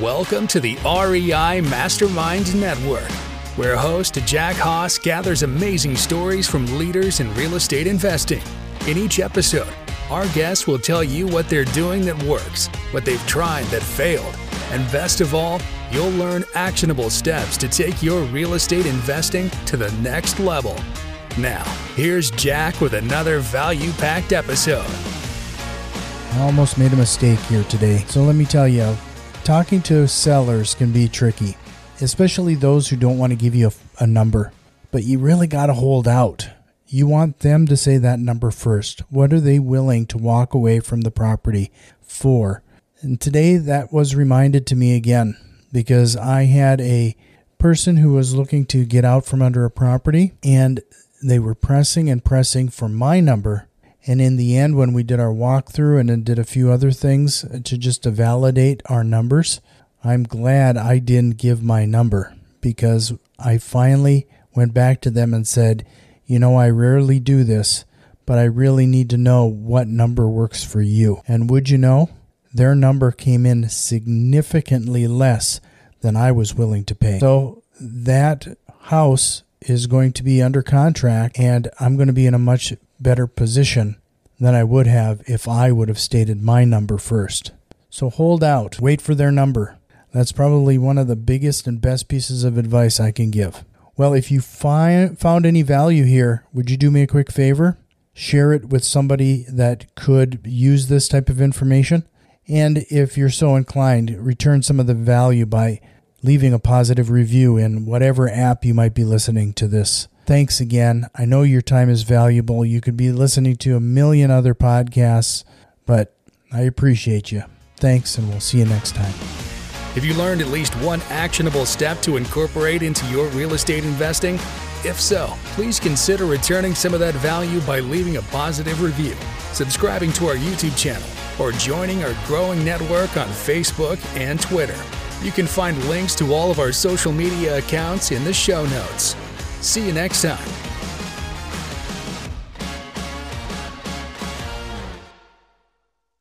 Welcome to the REI Mastermind Network, where host Jack Hoss gathers amazing stories from leaders in real estate investing. In each episode, our guests will tell you what they're doing that works, what they've tried that failed, and best of all, you'll learn actionable steps to take your real estate investing to the next level. Now, here's Jack with another value packed episode. I almost made a mistake here today. So let me tell you, talking to sellers can be tricky, especially those who don't want to give you a, a number. But you really got to hold out. You want them to say that number first. What are they willing to walk away from the property for? And today that was reminded to me again because I had a person who was looking to get out from under a property and they were pressing and pressing for my number and in the end, when we did our walkthrough and then did a few other things uh, to just to validate our numbers, I'm glad I didn't give my number because I finally went back to them and said, you know, I rarely do this, but I really need to know what number works for you. And would you know, their number came in significantly less than I was willing to pay. So that house is going to be under contract and I'm going to be in a much better position than I would have if I would have stated my number first. So hold out, wait for their number. That's probably one of the biggest and best pieces of advice I can give. Well, if you find, found any value here, would you do me a quick favor? Share it with somebody that could use this type of information. And if you're so inclined, return some of the value by leaving a positive review in whatever app you might be listening to this Thanks again. I know your time is valuable. You could be listening to a million other podcasts, but I appreciate you. Thanks, and we'll see you next time. Have you learned at least one actionable step to incorporate into your real estate investing? If so, please consider returning some of that value by leaving a positive review, subscribing to our YouTube channel, or joining our growing network on Facebook and Twitter. You can find links to all of our social media accounts in the show notes. See you next time.